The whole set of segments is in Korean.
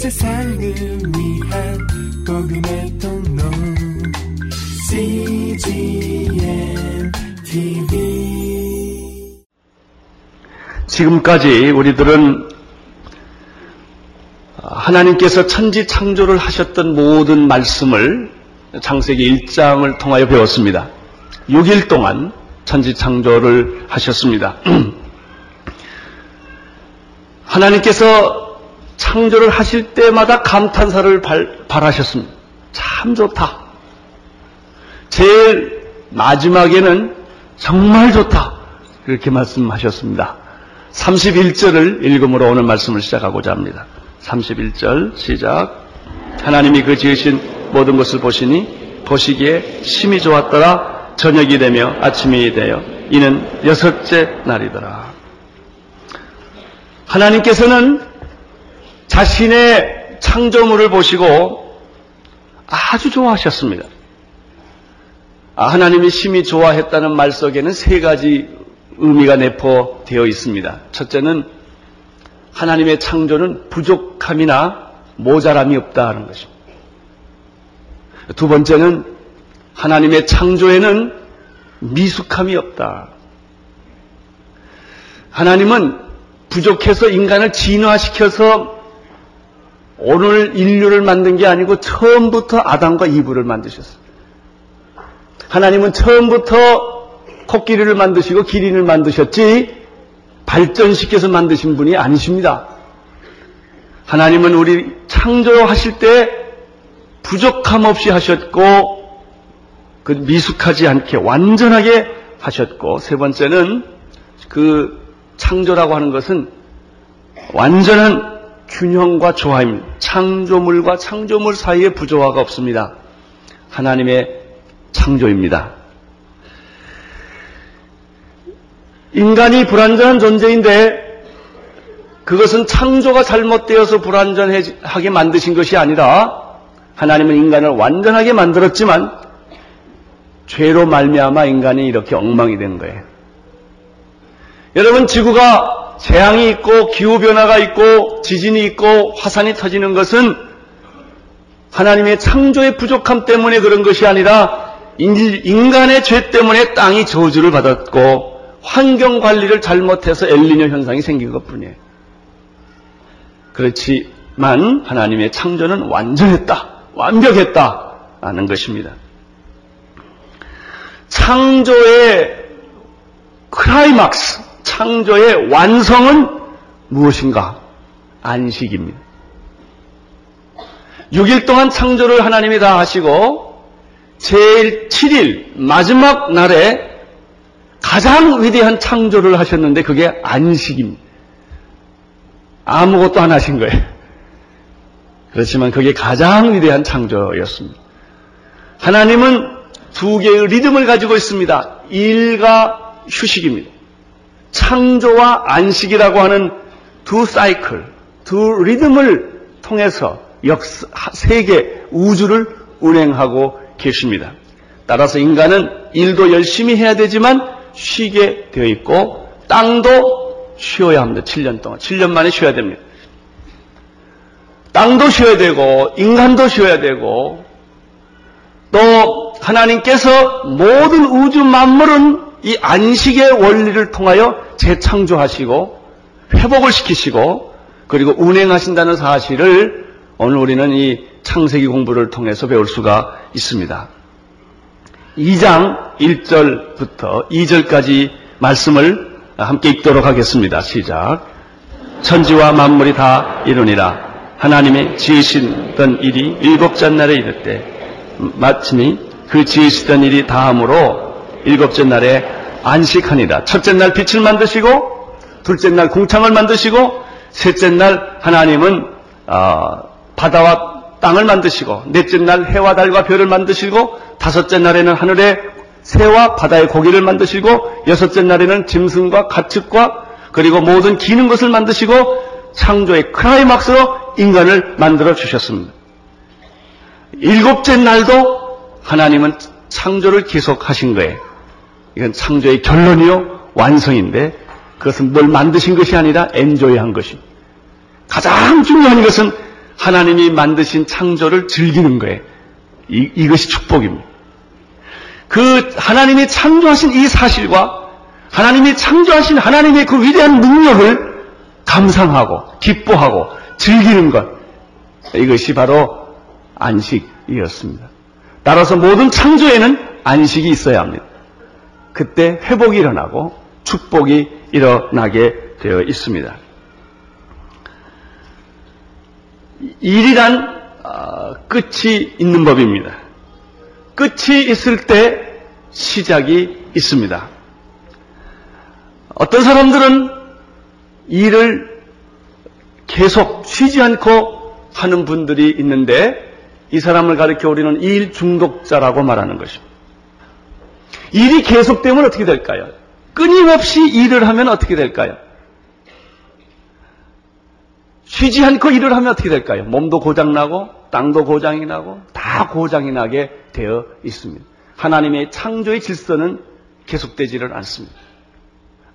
세상을 위한 복음의 통로 CGM TV 지금까지 우리들은 하나님께서 천지 창조를 하셨던 모든 말씀을 창세기 1장을 통하여 배웠습니다. 6일 동안 천지 창조를 하셨습니다. 하나님께서 창조를 하실 때마다 감탄사를 발, 발하셨습니다. 참 좋다. 제일 마지막에는 정말 좋다. 그렇게 말씀하셨습니다. 31절을 읽음으로 오늘 말씀을 시작하고자 합니다. 31절 시작. 하나님이 그 지으신 모든 것을 보시니 보시기에 심히 좋았더라. 저녁이 되며 아침이 되어 이는 여섯째 날이더라. 하나님께서는 자신의 창조물을 보시고 아주 좋아하셨습니다. 아, 하나님이 심히 좋아했다는 말 속에는 세 가지 의미가 내포되어 있습니다. 첫째는 하나님의 창조는 부족함이나 모자람이 없다는 것입니다. 두 번째는 하나님의 창조에는 미숙함이 없다. 하나님은 부족해서 인간을 진화시켜서 오늘 인류를 만든 게 아니고 처음부터 아담과 이브를 만드셨어요. 하나님은 처음부터 코끼리를 만드시고 기린을 만드셨지 발전시켜서 만드신 분이 아니십니다. 하나님은 우리 창조하실 때 부족함 없이 하셨고 그 미숙하지 않게 완전하게 하셨고 세 번째는 그 창조라고 하는 것은 완전한 균형과 조화입니다. 창조물과 창조물 사이에 부조화가 없습니다. 하나님의 창조입니다. 인간이 불완전한 존재인데 그것은 창조가 잘못되어서 불완전하게 만드신 것이 아니라 하나님은 인간을 완전하게 만들었지만 죄로 말미암아 인간이 이렇게 엉망이 된 거예요. 여러분 지구가 재앙이 있고 기후 변화가 있고 지진이 있고 화산이 터지는 것은 하나님의 창조의 부족함 때문에 그런 것이 아니라 인간의 죄 때문에 땅이 저주를 받았고 환경 관리를 잘못해서 엘리뇨 현상이 생긴 것 뿐이에요. 그렇지만 하나님의 창조는 완전했다, 완벽했다 하는 것입니다. 창조의 크라이막스, 창조의 완성은 무엇인가? 안식입니다. 6일 동안 창조를 하나님이 다 하시고 제일 7일 마지막 날에 가장 위대한 창조를 하셨는데 그게 안식입니다. 아무것도 안 하신 거예요. 그렇지만 그게 가장 위대한 창조였습니다. 하나님은 두 개의 리듬을 가지고 있습니다. 일과 휴식입니다. 창조와 안식이라고 하는 두 사이클, 두 리듬을 통해서 역사, 세계, 우주를 운행하고 계십니다. 따라서 인간은 일도 열심히 해야 되지만 쉬게 되어 있고 땅도 쉬어야 합니다. 7년 동안. 7년 만에 쉬어야 됩니다. 땅도 쉬어야 되고 인간도 쉬어야 되고 또 하나님께서 모든 우주 만물은 이 안식의 원리를 통하여 재창조하시고 회복을 시키시고 그리고 운행하신다는 사실을 오늘 우리는 이 창세기 공부를 통해서 배울 수가 있습니다. 2장 1절부터 2절까지 말씀을 함께 읽도록 하겠습니다. 시작. 천지와 만물이 다 이루니라. 하나님이 지으시던 일이 일곱째 날에 이르때 마침이 그 지으시던 일이 다함으로 일곱째 날에 안식하니라. 첫째 날 빛을 만드시고 둘째 날 궁창을 만드시고 셋째 날 하나님은 어, 바다와 땅을 만드시고 넷째 날 해와 달과 별을 만드시고 다섯째 날에는 하늘의 새와 바다의 고기를 만드시고 여섯째 날에는 짐승과 가축과 그리고 모든 기는 것을 만드시고 창조의 크라이막스로 인간을 만들어 주셨습니다. 일곱째 날도 하나님은 창조를 계속하신 거예요. 이건 창조의 결론이요 완성인데 그것은 뭘 만드신 것이 아니라 엔조이한 것입니다. 가장 중요한 것은 하나님이 만드신 창조를 즐기는 거예요. 이, 이것이 축복입니다. 그 하나님이 창조하신 이 사실과 하나님이 창조하신 하나님의 그 위대한 능력을 감상하고 기뻐하고 즐기는 것 이것이 바로 안식이었습니다. 따라서 모든 창조에는 안식이 있어야 합니다. 그때 회복이 일어나고 축복이 일어나게 되어 있습니다. 일이란 어, 끝이 있는 법입니다. 끝이 있을 때 시작이 있습니다. 어떤 사람들은 일을 계속 쉬지 않고 하는 분들이 있는데 이 사람을 가리켜 우리는 일 중독자라고 말하는 것입니다. 일이 계속되면 어떻게 될까요? 끊임없이 일을 하면 어떻게 될까요? 쉬지 않고 일을 하면 어떻게 될까요? 몸도 고장나고 땅도 고장이 나고 다 고장이 나게 되어 있습니다. 하나님의 창조의 질서는 계속되지를 않습니다.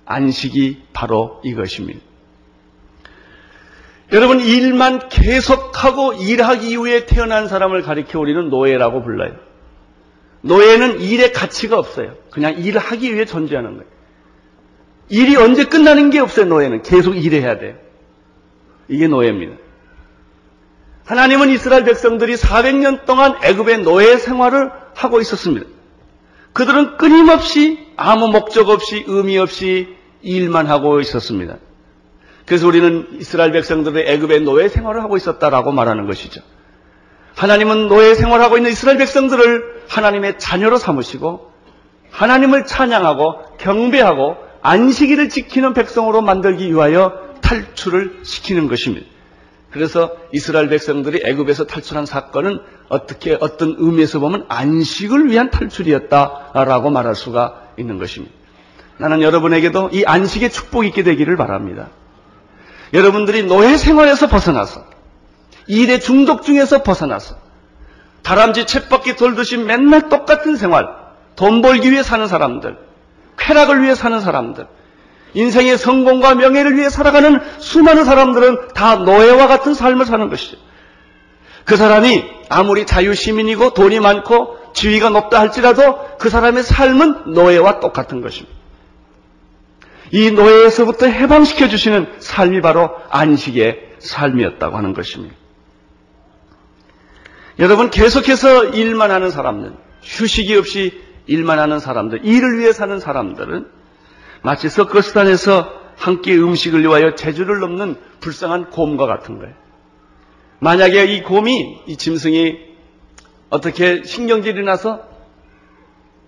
안식이 바로 이것입니다. 여러분 일만 계속하고 일하기 이후에 태어난 사람을 가리켜 우리는 노예라고 불러요. 노예는 일의 가치가 없어요. 그냥 일하기 위해 존재하는 거예요. 일이 언제 끝나는 게 없어요, 노예는. 계속 일해야 돼요. 이게 노예입니다. 하나님은 이스라엘 백성들이 400년 동안 애굽의 노예 생활을 하고 있었습니다. 그들은 끊임없이 아무 목적 없이 의미 없이 일만 하고 있었습니다. 그래서 우리는 이스라엘 백성들의 애굽의 노예 생활을 하고 있었다라고 말하는 것이죠. 하나님은 노예 생활하고 있는 이스라엘 백성들을 하나님의 자녀로 삼으시고 하나님을 찬양하고 경배하고 안식일을 지키는 백성으로 만들기 위하여 탈출을 시키는 것입니다. 그래서 이스라엘 백성들이 애굽에서 탈출한 사건은 어떻게 어떤 의미에서 보면 안식을 위한 탈출이었다라고 말할 수가 있는 것입니다. 나는 여러분에게도 이 안식의 축복이 있게 되기를 바랍니다. 여러분들이 노예 생활에서 벗어나서 일의 중독 중에서 벗어나서 다람쥐 쳇바퀴 돌듯이 맨날 똑같은 생활, 돈 벌기 위해 사는 사람들, 쾌락을 위해 사는 사람들, 인생의 성공과 명예를 위해 살아가는 수많은 사람들은 다 노예와 같은 삶을 사는 것이죠. 그 사람이 아무리 자유시민이고 돈이 많고 지위가 높다 할지라도 그 사람의 삶은 노예와 똑같은 것입니다. 이 노예에서부터 해방시켜 주시는 삶이 바로 안식의 삶이었다고 하는 것입니다. 여러분 계속해서 일만 하는 사람들, 휴식이 없이 일만 하는 사람들, 일을 위해 사는 사람들은 마치 서커스단에서 한 끼 음식을 위하여 제주를 넘는 불쌍한 곰과 같은 거예요. 만약에 이 곰이, 이 짐승이 어떻게 신경질이 나서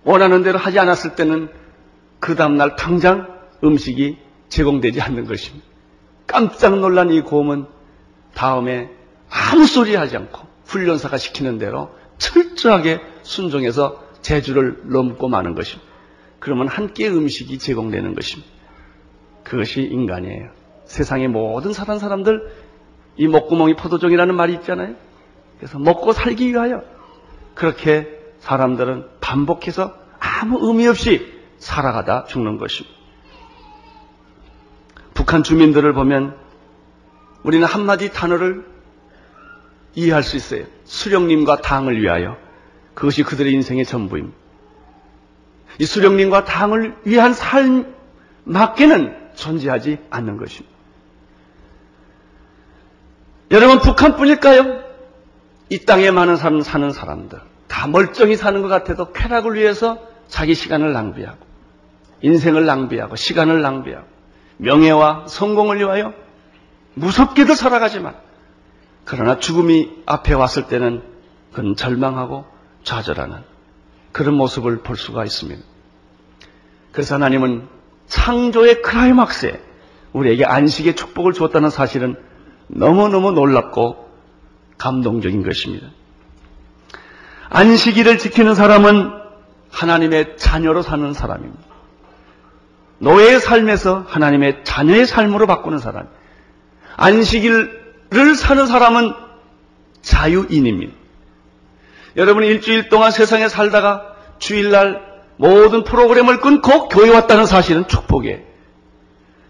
원하는 대로 하지 않았을 때는 그 다음날 당장 음식이 제공되지 않는 것입니다. 깜짝 놀란 이 곰은 다음에 아무 소리 하지 않고 훈련사가 시키는 대로 철저하게 순종해서 제주를 넘고 마는 것입니다. 그러면 한 끼의 음식이 제공되는 것입니다. 그것이 인간이에요. 세상의 모든 사는 사람들 이 목구멍이 포도종이라는 말이 있잖아요. 그래서 먹고 살기 위하여 그렇게 사람들은 반복해서 아무 의미 없이 살아가다 죽는 것입니다. 북한 주민들을 보면 우리는 한마디 단어를 이해할 수 있어요. 수령님과 당을 위하여. 그것이 그들의 인생의 전부입니다. 이 수령님과 당을 위한 삶밖에는 존재하지 않는 것입니다. 여러분 북한뿐일까요? 이 땅에 많은 사람 사는 사람들 다 멀쩡히 사는 것 같아도 쾌락을 위해서 자기 시간을 낭비하고 인생을 낭비하고 시간을 낭비하고 명예와 성공을 위하여 무섭게도 살아가지만 그러나 죽음이 앞에 왔을 때는 그는 절망하고 좌절하는 그런 모습을 볼 수가 있습니다. 그래서 하나님은 창조의 크라이막스에 우리에게 안식의 축복을 주었다는 사실은 너무너무 놀랍고 감동적인 것입니다. 안식일을 지키는 사람은 하나님의 자녀로 사는 사람입니다. 노예의 삶에서 하나님의 자녀의 삶으로 바꾸는 사람. 안식일 을 사는 사람은 자유인입니다. 여러분 일주일 동안 세상에 살다가 주일날 모든 프로그램을 끊고 교회 왔다는 사실은 축복이에요.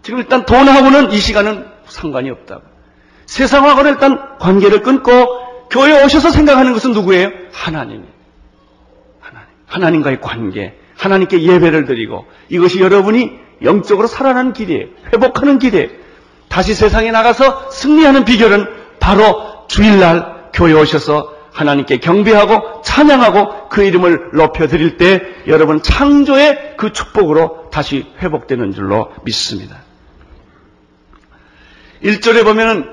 지금 일단 돈하고는 이 시간은 상관이 없다고. 세상하고는 일단 관계를 끊고 교회에 오셔서 생각하는 것은 누구예요? 하나님. 하나님. 하나님과의 관계. 하나님께 예배를 드리고 이것이 여러분이 영적으로 살아나는 길이에요. 회복하는 길이에요. 다시 세상에 나가서 승리하는 비결은 바로 주일날 교회 오셔서 하나님께 경배하고 찬양하고 그 이름을 높여드릴 때 여러분 창조의 그 축복으로 다시 회복되는 줄로 믿습니다. 1절에 보면은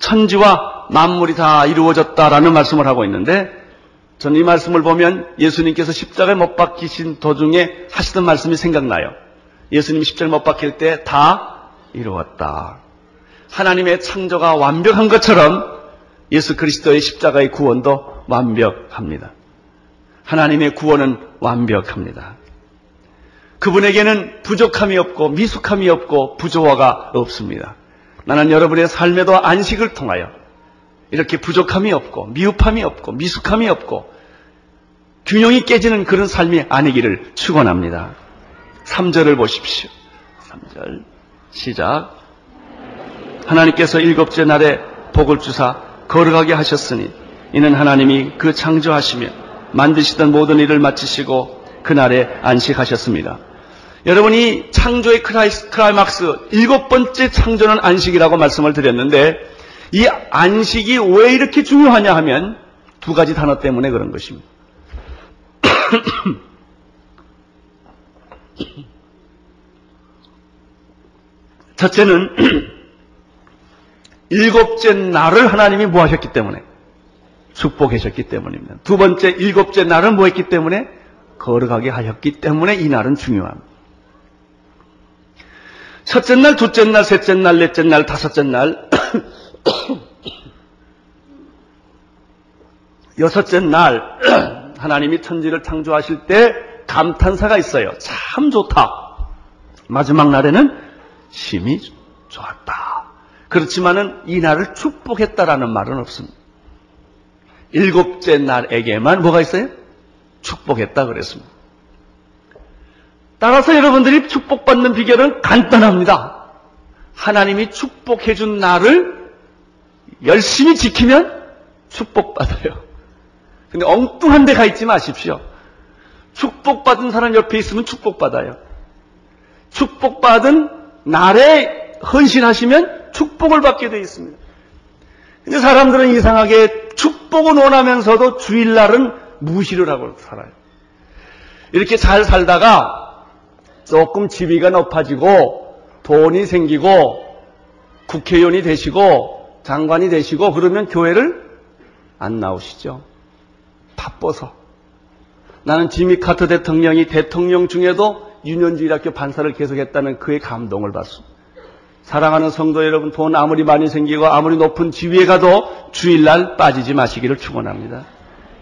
천지와 만물이 다 이루어졌다라는 말씀을 하고 있는데 저는 이 말씀을 보면 예수님께서 십자가에 못 박히신 도중에 하시던 말씀이 생각나요. 예수님 십자가에 못 박힐 때 다 이루었다. 하나님의 창조가 완벽한 것처럼 예수 그리스도의 십자가의 구원도 완벽합니다. 하나님의 구원은 완벽합니다. 그분에게는 부족함이 없고 미숙함이 없고 부조화가 없습니다. 나는 여러분의 삶에도 안식을 통하여 이렇게 부족함이 없고 미흡함이 없고 미숙함이 없고 균형이 깨지는 그런 삶이 아니기를 축원합니다. 3절을 보십시오. 3절 시작. 하나님께서 일곱째 날에 복을 주사 거룩하게 하셨으니 이는 하나님이 그 창조하시며 만드시던 모든 일을 마치시고 그날에 안식하셨습니다. 여러분 이 창조의 크라이스, 크라이막스 일곱 번째 창조는 안식이라고 말씀을 드렸는데 이 안식이 왜 이렇게 중요하냐 하면 두 가지 단어 때문에 그런 것입니다. 첫째는 일곱째 날을 하나님이 뭐 하셨기 때문에 축복하셨기 때문입니다. 두 번째 일곱째 날은 뭐 했기 때문에 거룩하게 하셨기 때문에 이 날은 중요합니다. 첫째 날, 둘째 날, 셋째 날, 넷째 날, 다섯째 날, 여섯째 날, 하나님이 천지를 창조하실 때 감탄사가 있어요. 참 좋다. 마지막 날에는 심히 좋았다. 그렇지만은 이 날을 축복했다라는 말은 없습니다. 일곱째 날에게만 뭐가 있어요? 축복했다 그랬습니다. 따라서 여러분들이 축복받는 비결은 간단합니다. 하나님이 축복해준 날을 열심히 지키면 축복받아요. 근데 엉뚱한 데 가 있지 마십시오. 축복받은 사람 옆에 있으면 축복받아요. 축복받은 날에 헌신하시면 축복을 받게 되어 있습니다. 근데 사람들은 이상하게 축복은 원하면서도 주일날은 무시를 하고 살아요. 이렇게 잘 살다가 조금 지위가 높아지고 돈이 생기고 국회의원이 되시고 장관이 되시고 그러면 교회를 안 나오시죠. 바빠서. 나는 지미 카터 대통령이 대통령 중에도 유년주일학교 반사를 계속했다는 그의 감동을 받습니다. 사랑하는 성도 여러분, 돈 아무리 많이 생기고 아무리 높은 지위에 가도 주일날 빠지지 마시기를 축원합니다.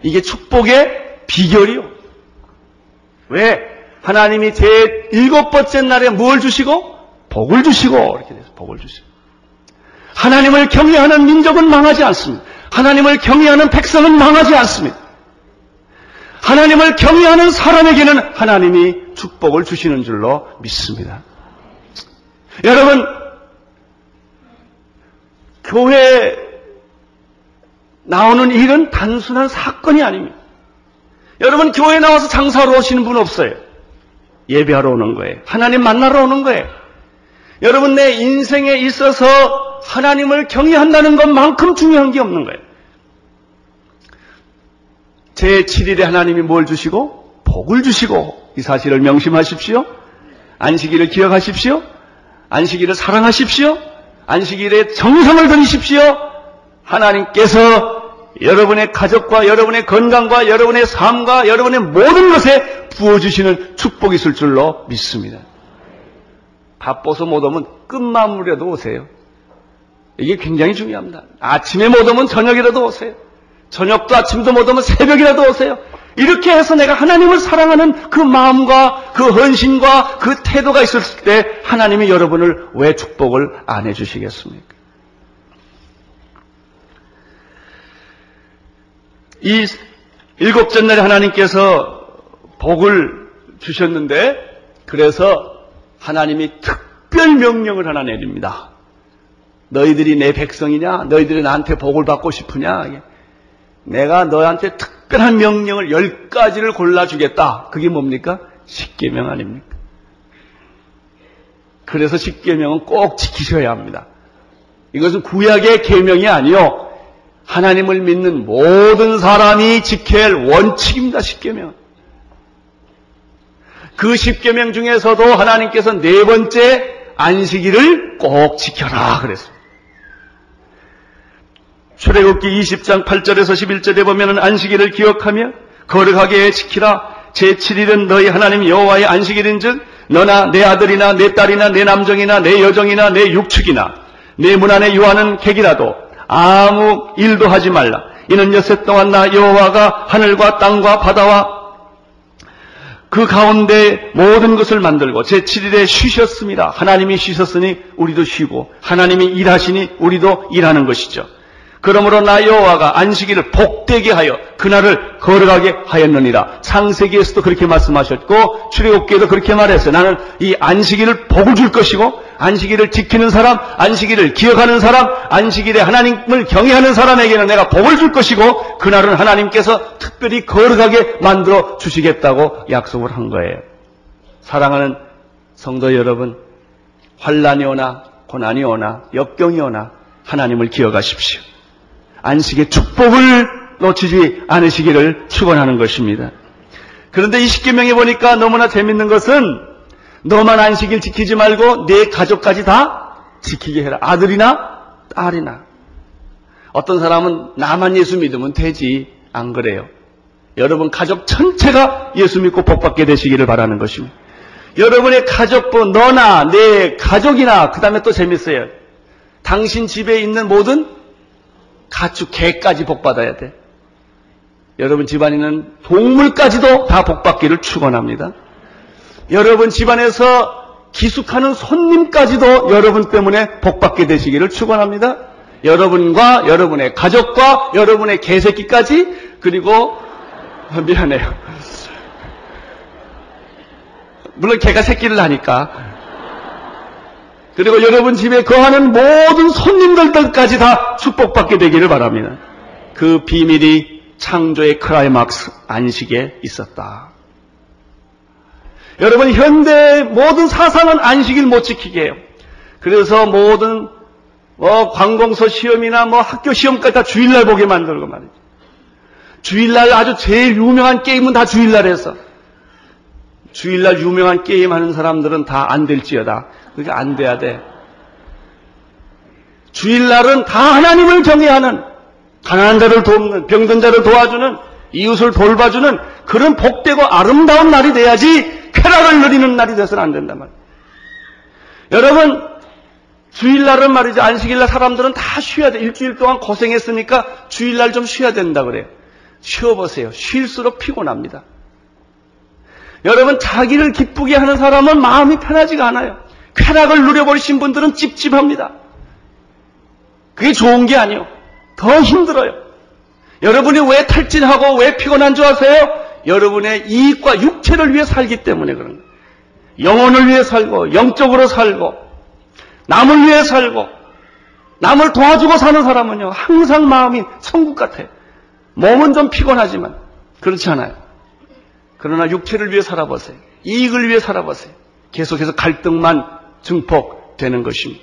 이게 축복의 비결이요. 왜? 하나님이 제 일곱 번째 날에 뭘 주시고? 복을 주시고, 이렇게 돼서 복을 주시고. 하나님을 경외하는 민족은 망하지 않습니다. 하나님을 경외하는 백성은 망하지 않습니다. 하나님을 경외하는 사람에게는 하나님이 축복을 주시는 줄로 믿습니다. 여러분, 교회 나오는 일은 단순한 사건이 아닙니다. 여러분, 교회 나와서 장사하러 오시는 분 없어요. 예배하러 오는 거예요. 하나님 만나러 오는 거예요. 여러분, 내 인생에 있어서 하나님을 경외한다는 것만큼 중요한 게 없는 거예요. 제 7일에 하나님이 뭘 주시고? 복을 주시고 이 사실을 명심하십시오. 안식일을 기억하십시오. 안식일을 사랑하십시오. 안식일에 정성을 들이십시오. 하나님께서 여러분의 가족과 여러분의 건강과 여러분의 삶과 여러분의 모든 것에 부어주시는 축복이 있을 줄로 믿습니다. 바빠서 못 오면 끝마무리라도 오세요. 이게 굉장히 중요합니다. 아침에 못 오면 저녁이라도 오세요. 저녁도 아침도 못 오면 새벽이라도 오세요. 이렇게 해서 내가 하나님을 사랑하는 그 마음과 그 헌신과 그 태도가 있었을 때 하나님이 여러분을 왜 축복을 안 해주시겠습니까? 이 일곱째 날에 하나님께서 복을 주셨는데 그래서 하나님이 특별 명령을 하나 내립니다. 너희들이 내 백성이냐? 너희들이 나한테 복을 받고 싶으냐? 내가 너한테 특 별한 명령을 열 가지를 골라주겠다. 그게 뭡니까? 십계명 아닙니까? 그래서 십계명은 꼭 지키셔야 합니다. 이것은 구약의 계명이 아니요 하나님을 믿는 모든 사람이 지켜야 할 원칙입니다. 십계명. 그 십계명 중에서도 하나님께서 네 번째 안식일을 꼭 지켜라 그랬습니다. 출애굽기 20장 8절에서 11절에 보면은 안식일을 기억하며 거룩하게 지키라. 제7일은 너희 하나님 여호와의 안식일인즉 너나 내 아들이나 내 딸이나 내 남정이나 내 여정이나 내 육축이나 내 문 안에 유하는 객이라도 아무 일도 하지 말라. 이는 여세 동안 나 여호와가 하늘과 땅과 바다와 그 가운데 모든 것을 만들고 제7일에 쉬셨습니다. 하나님이 쉬셨으니 우리도 쉬고 하나님이 일하시니 우리도 일하는 것이죠. 그러므로 나 여호와가 안식일을 복되게 하여 그날을 거룩하게 하였느니라. 창세기에서도 그렇게 말씀하셨고 출애굽기에도 그렇게 말했어요. 나는 이 안식일을 복을 줄 것이고 안식일을 지키는 사람, 안식일을 기억하는 사람, 안식일에 하나님을 경외하는 사람에게는 내가 복을 줄 것이고 그날은 하나님께서 특별히 거룩하게 만들어 주시겠다고 약속을 한 거예요. 사랑하는 성도 여러분, 환란이 오나 고난이 오나 역경이 오나 하나님을 기억하십시오. 안식의 축복을 놓치지 않으시기를 축원하는 것입니다. 그런데 이 십계명에 보니까 너무나 재밌는 것은 너만 안식일 지키지 말고 내 가족까지 다 지키게 해라. 아들이나 딸이나. 어떤 사람은 나만 예수 믿으면 되지. 안 그래요. 여러분 가족 전체가 예수 믿고 복받게 되시기를 바라는 것입니다. 여러분의 가족부 너나 내 가족이나 그 다음에 또 재밌어요. 당신 집에 있는 모든 가축, 개까지 복받아야 돼. 여러분 집안에는 동물까지도 다 복받기를 축원합니다. 여러분 집안에서 기숙하는 손님까지도 여러분 때문에 복받게 되시기를 축원합니다. 여러분과 여러분의 가족과 여러분의 개새끼까지 그리고 미안해요. 물론 개가 새끼를 하니까 그리고 여러분 집에 거하는 모든 손님들까지 다 축복받게 되기를 바랍니다. 그 비밀이 창조의 크라이막스 안식에 있었다. 여러분 현대 모든 사상은 안식일 못 지키게 해요. 그래서 모든 뭐 관공서 시험이나 뭐 학교 시험까지 다 주일날 보게 만들고 말이죠. 주일날 아주 제일 유명한 게임은 다 주일날 에서 주일날 유명한 게임 하는 사람들은 다 안 될지어다. 그게 안 돼야 돼. 주일날은 다 하나님을 경외하는 가난한 자를 돕는 병든 자를 도와주는 이웃을 돌봐주는 그런 복되고 아름다운 날이 돼야지 쾌락을 누리는 날이 돼서는 안 된단 말이에요. 여러분 주일날은 말이죠. 안식일날 사람들은 다 쉬어야 돼. 일주일 동안 고생했으니까 주일날 좀 쉬어야 된다 그래요. 쉬어보세요. 쉴수록 피곤합니다. 여러분 자기를 기쁘게 하는 사람은 마음이 편하지가 않아요. 쾌락을 누려버리신 분들은 찝찝합니다. 그게 좋은 게 아니요. 더 힘들어요. 여러분이 왜 탈진하고 왜 피곤한 줄 아세요? 여러분의 이익과 육체를 위해 살기 때문에 그런 거예요. 영혼을 위해 살고, 영적으로 살고, 남을 위해 살고, 남을 도와주고 사는 사람은요, 항상 마음이 천국 같아요. 몸은 좀 피곤하지만, 그렇지 않아요. 그러나 육체를 위해 살아보세요. 이익을 위해 살아보세요. 계속해서 갈등만 증폭되는 것입니다.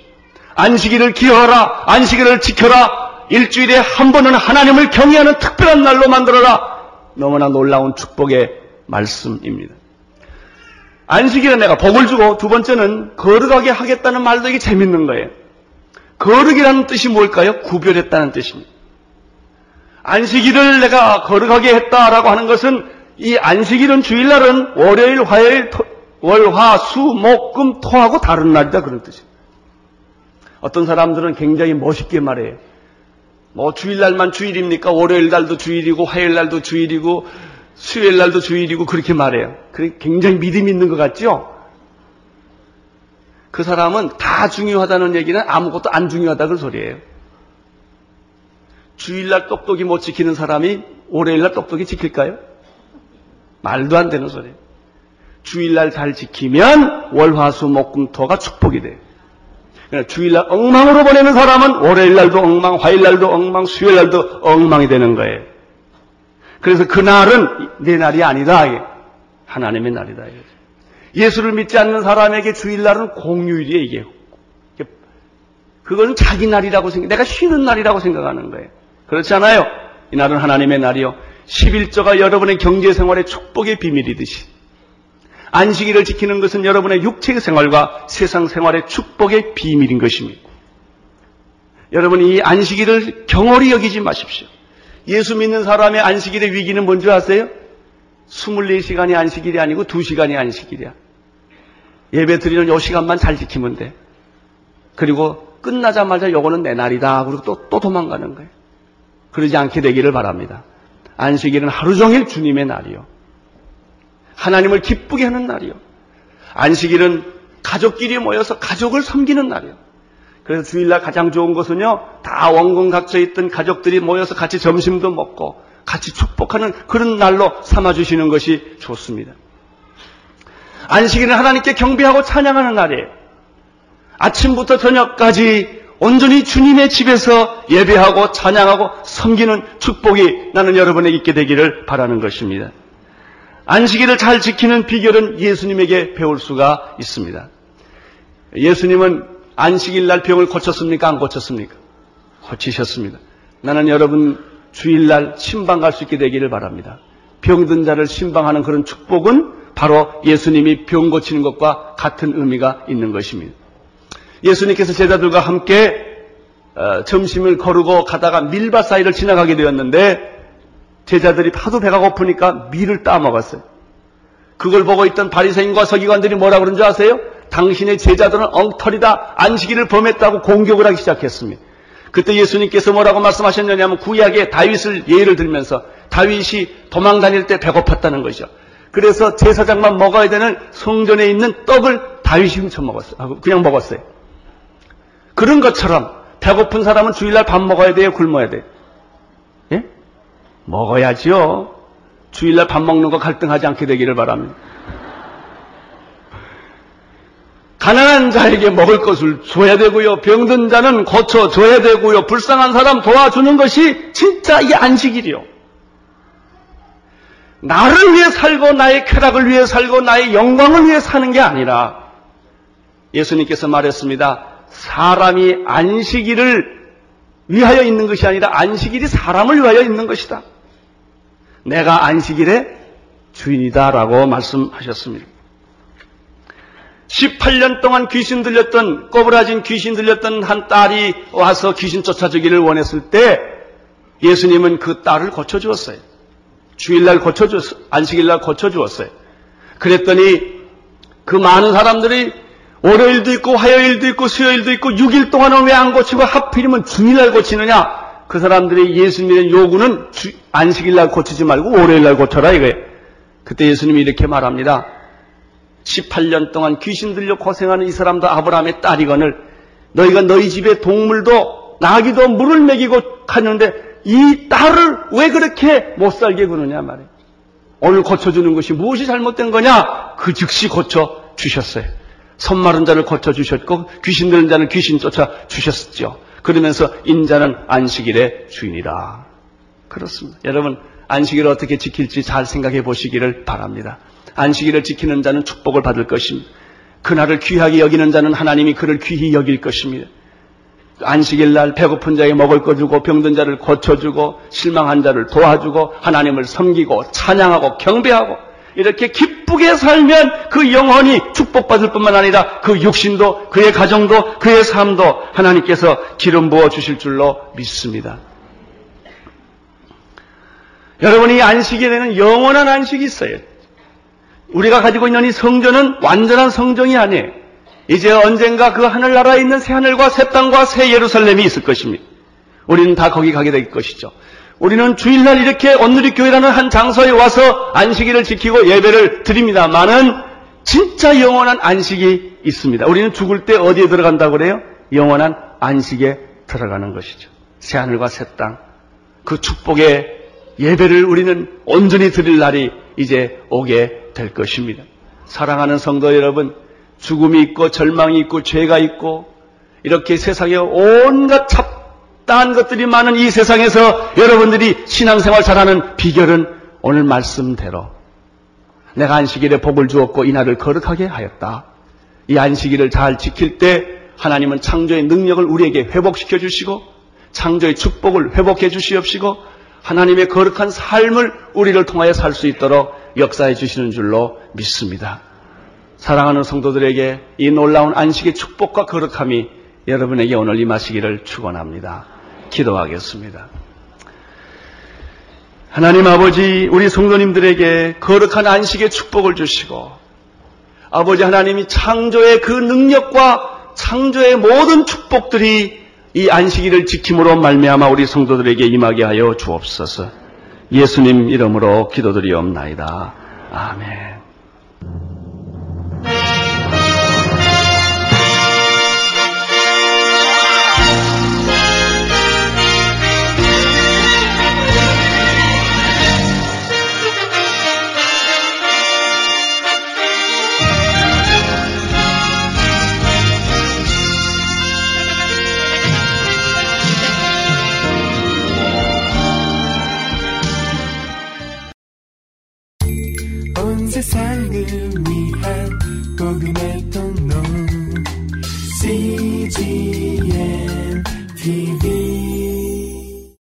안식일을 기여하라. 안식일을 지켜라. 일주일에 한 번은 하나님을 경외하는 특별한 날로 만들어라. 너무나 놀라운 축복의 말씀입니다. 안식일에 내가 복을 주고 두 번째는 거룩하게 하겠다는 말도 이게 재밌는 거예요. 거룩이라는 뜻이 뭘까요? 구별했다는 뜻입니다. 안식일을 내가 거룩하게 했다라고 하는 것은 이 안식일은 주일날은 월요일, 화요일, 토, 월, 화, 수, 목, 금, 토하고 다른 날이다 그런 뜻이에요. 어떤 사람들은 굉장히 멋있게 말해요. 뭐 주일날만 주일입니까? 월요일 날도 주일이고 화요일 날도 주일이고 수요일 날도 주일이고 그렇게 말해요. 굉장히 믿음 있는 것 같죠? 그 사람은 다 중요하다는 얘기는 아무것도 안 중요하다 그 소리예요. 주일날 똑똑히 못 지키는 사람이 월요일날 똑똑히 지킬까요? 말도 안 되는 소리예요. 주일날 잘 지키면 월화수 목금토가 축복이 돼요. 주일날 엉망으로 보내는 사람은 월요일날도 엉망, 화요일날도 엉망, 수요일날도 엉망이 되는 거예요. 그래서 그날은 내 날이 아니다. 하나님의 날이다. 예수를 믿지 않는 사람에게 주일날은 공휴일이에요, 이게. 그건 자기 날이라고 생각, 내가 쉬는 날이라고 생각하는 거예요. 그렇지 않아요? 이 날은 하나님의 날이요. 11조가 여러분의 경제 생활의 축복의 비밀이듯이 안식일을 지키는 것은 여러분의 육체의 생활과 세상 생활의 축복의 비밀인 것입니다. 여러분이 이 안식일을 경홀히 여기지 마십시오. 예수 믿는 사람의 안식일의 위기는 뭔지 아세요? 24시간이 안식일이 아니고 2시간이 안식일이야. 예배 드리는 요 시간만 잘 지키면 돼. 그리고 끝나자마자 요거는 내 날이다. 그리고 또, 또 도망가는 거예요. 그러지 않게 되기를 바랍니다. 안식일은 하루 종일 주님의 날이요. 하나님을 기쁘게 하는 날이요. 안식일은 가족끼리 모여서 가족을 섬기는 날이요. 그래서 주일날 가장 좋은 것은요, 다 원군 각처에 있던 가족들이 모여서 같이 점심도 먹고 같이 축복하는 그런 날로 삼아주시는 것이 좋습니다. 안식일은 하나님께 경배하고 찬양하는 날이에요. 아침부터 저녁까지 온전히 주님의 집에서 예배하고 찬양하고 섬기는 축복이 나는 여러분에게 있게 되기를 바라는 것입니다. 안식일을 잘 지키는 비결은 예수님에게 배울 수가 있습니다. 예수님은 안식일 날 병을 고쳤습니까? 안 고쳤습니까? 고치셨습니다. 나는 여러분 주일날 신방 갈 수 있게 되기를 바랍니다. 병든 자를 신방하는 그런 축복은 바로 예수님이 병 고치는 것과 같은 의미가 있는 것입니다. 예수님께서 제자들과 함께 어, 점심을 거르고 가다가 밀밭 사이를 지나가게 되었는데 제자들이 하도 배가 고프니까 밀을 따먹었어요. 그걸 보고 있던 바리새인과 서기관들이 뭐라 그런 줄 아세요? 당신의 제자들은 엉터리다 안식일을 범했다고 공격을 하기 시작했습니다. 그때 예수님께서 뭐라고 말씀하셨느냐면 구약의 다윗을 예를 들면서 다윗이 도망 다닐 때 배고팠다는 것이죠. 그래서 제사장만 먹어야 되는 성전에 있는 떡을 다윗이 훔쳐 먹었어요. 그냥 먹었어요. 그런 것처럼 배고픈 사람은 주일날 밥 먹어야 돼요? 굶어야 돼요? 예? 먹어야지요. 주일날 밥 먹는 거 갈등하지 않게 되기를 바랍니다. 가난한 자에게 먹을 것을 줘야 되고요. 병든 자는 고쳐 줘야 되고요. 불쌍한 사람 도와주는 것이 진짜 이 안식일이요. 나를 위해 살고 나의 쾌락을 위해 살고 나의 영광을 위해 사는 게 아니라 예수님께서 말했습니다. 사람이 안식일을 위하여 있는 것이 아니라 안식일이 사람을 위하여 있는 것이다. 내가 안식일의 주인이다라고 말씀하셨습니다. 18년 동안 귀신 들렸던 꼬부라진 귀신 들렸던 한 딸이 와서 귀신 쫓아주기를 원했을 때 예수님은 그 딸을 고쳐 주었어요. 주일날 고쳐주었어요. 안식일날 고쳐 주었어요. 그랬더니 그 많은 사람들이 월요일도 있고 화요일도 있고 수요일도 있고 6일 동안은 왜 안 고치고 하필이면 주일날 고치느냐? 그 사람들이 예수님의 요구는 주, 안식일날 고치지 말고 월요일날 고쳐라 이거예요. 그때 예수님이 이렇게 말합니다. 18년 동안 귀신 들려 고생하는 이 사람도 아브라함의 딸이거늘 너희가 너희 집에 동물도 나기도 물을 먹이고 가는데 이 딸을 왜 그렇게 못 살게 구느냐 말이에요. 오늘 고쳐주는 것이 무엇이 잘못된 거냐? 그 즉시 고쳐 주셨어요. 손마른 자를 고쳐 주셨고 귀신 들은 자는 귀신 쫓아 주셨죠. 그러면서 인자는 안식일의 주인이다. 그렇습니다. 여러분 안식일을 어떻게 지킬지 잘 생각해 보시기를 바랍니다. 안식일을 지키는 자는 축복을 받을 것입니다. 그날을 귀하게 여기는 자는 하나님이 그를 귀히 여길 것입니다. 안식일 날 배고픈 자에게 먹을 거 주고 병든 자를 고쳐주고 실망한 자를 도와주고 하나님을 섬기고 찬양하고 경배하고 이렇게 기쁘게 살면 그 영혼이 축복받을 뿐만 아니라 그 육신도 그의 가정도 그의 삶도 하나님께서 기름 부어 주실 줄로 믿습니다. 여러분이 안식일에는 영원한 안식이 있어요. 우리가 가지고 있는 이 성전은 완전한 성전이 아니에요. 이제 언젠가 그 하늘나라에 있는 새 하늘과 새 땅과 새 예루살렘이 있을 것입니다. 우리는 다 거기 가게 될 것이죠. 우리는 주일날 이렇게 온누리 교회라는 한 장소에 와서 안식일을 지키고 예배를 드립니다만은 진짜 영원한 안식이 있습니다. 우리는 죽을 때 어디에 들어간다고 그래요? 영원한 안식에 들어가는 것이죠. 새 하늘과 새 땅. 그 축복의 예배를 우리는 온전히 드릴 날이 이제 오게 될 것입니다. 사랑하는 성도 여러분, 죽음이 있고 절망이 있고 죄가 있고 이렇게 세상에 온갖 잡 다한 것들이 많은 이 세상에서 여러분들이 신앙생활 잘하는 비결은 오늘 말씀대로 내가 안식일에 복을 주었고 이날을 거룩하게 하였다. 이 안식일을 잘 지킬 때 하나님은 창조의 능력을 우리에게 회복시켜 주시고 창조의 축복을 회복해 주시옵시고 하나님의 거룩한 삶을 우리를 통하여 살 수 있도록 역사해 주시는 줄로 믿습니다. 사랑하는 성도들에게 이 놀라운 안식의 축복과 거룩함이 여러분에게 오늘 임하시기를 축원합니다. 기도하겠습니다. 하나님 아버지 우리 성도님들에게 거룩한 안식의 축복을 주시고 아버지 하나님이 창조의 그 능력과 창조의 모든 축복들이 이 안식일을 지킴으로 말미암아 우리 성도들에게 임하게 하여 주옵소서. 예수님 이름으로 기도드리옵나이다. 아멘.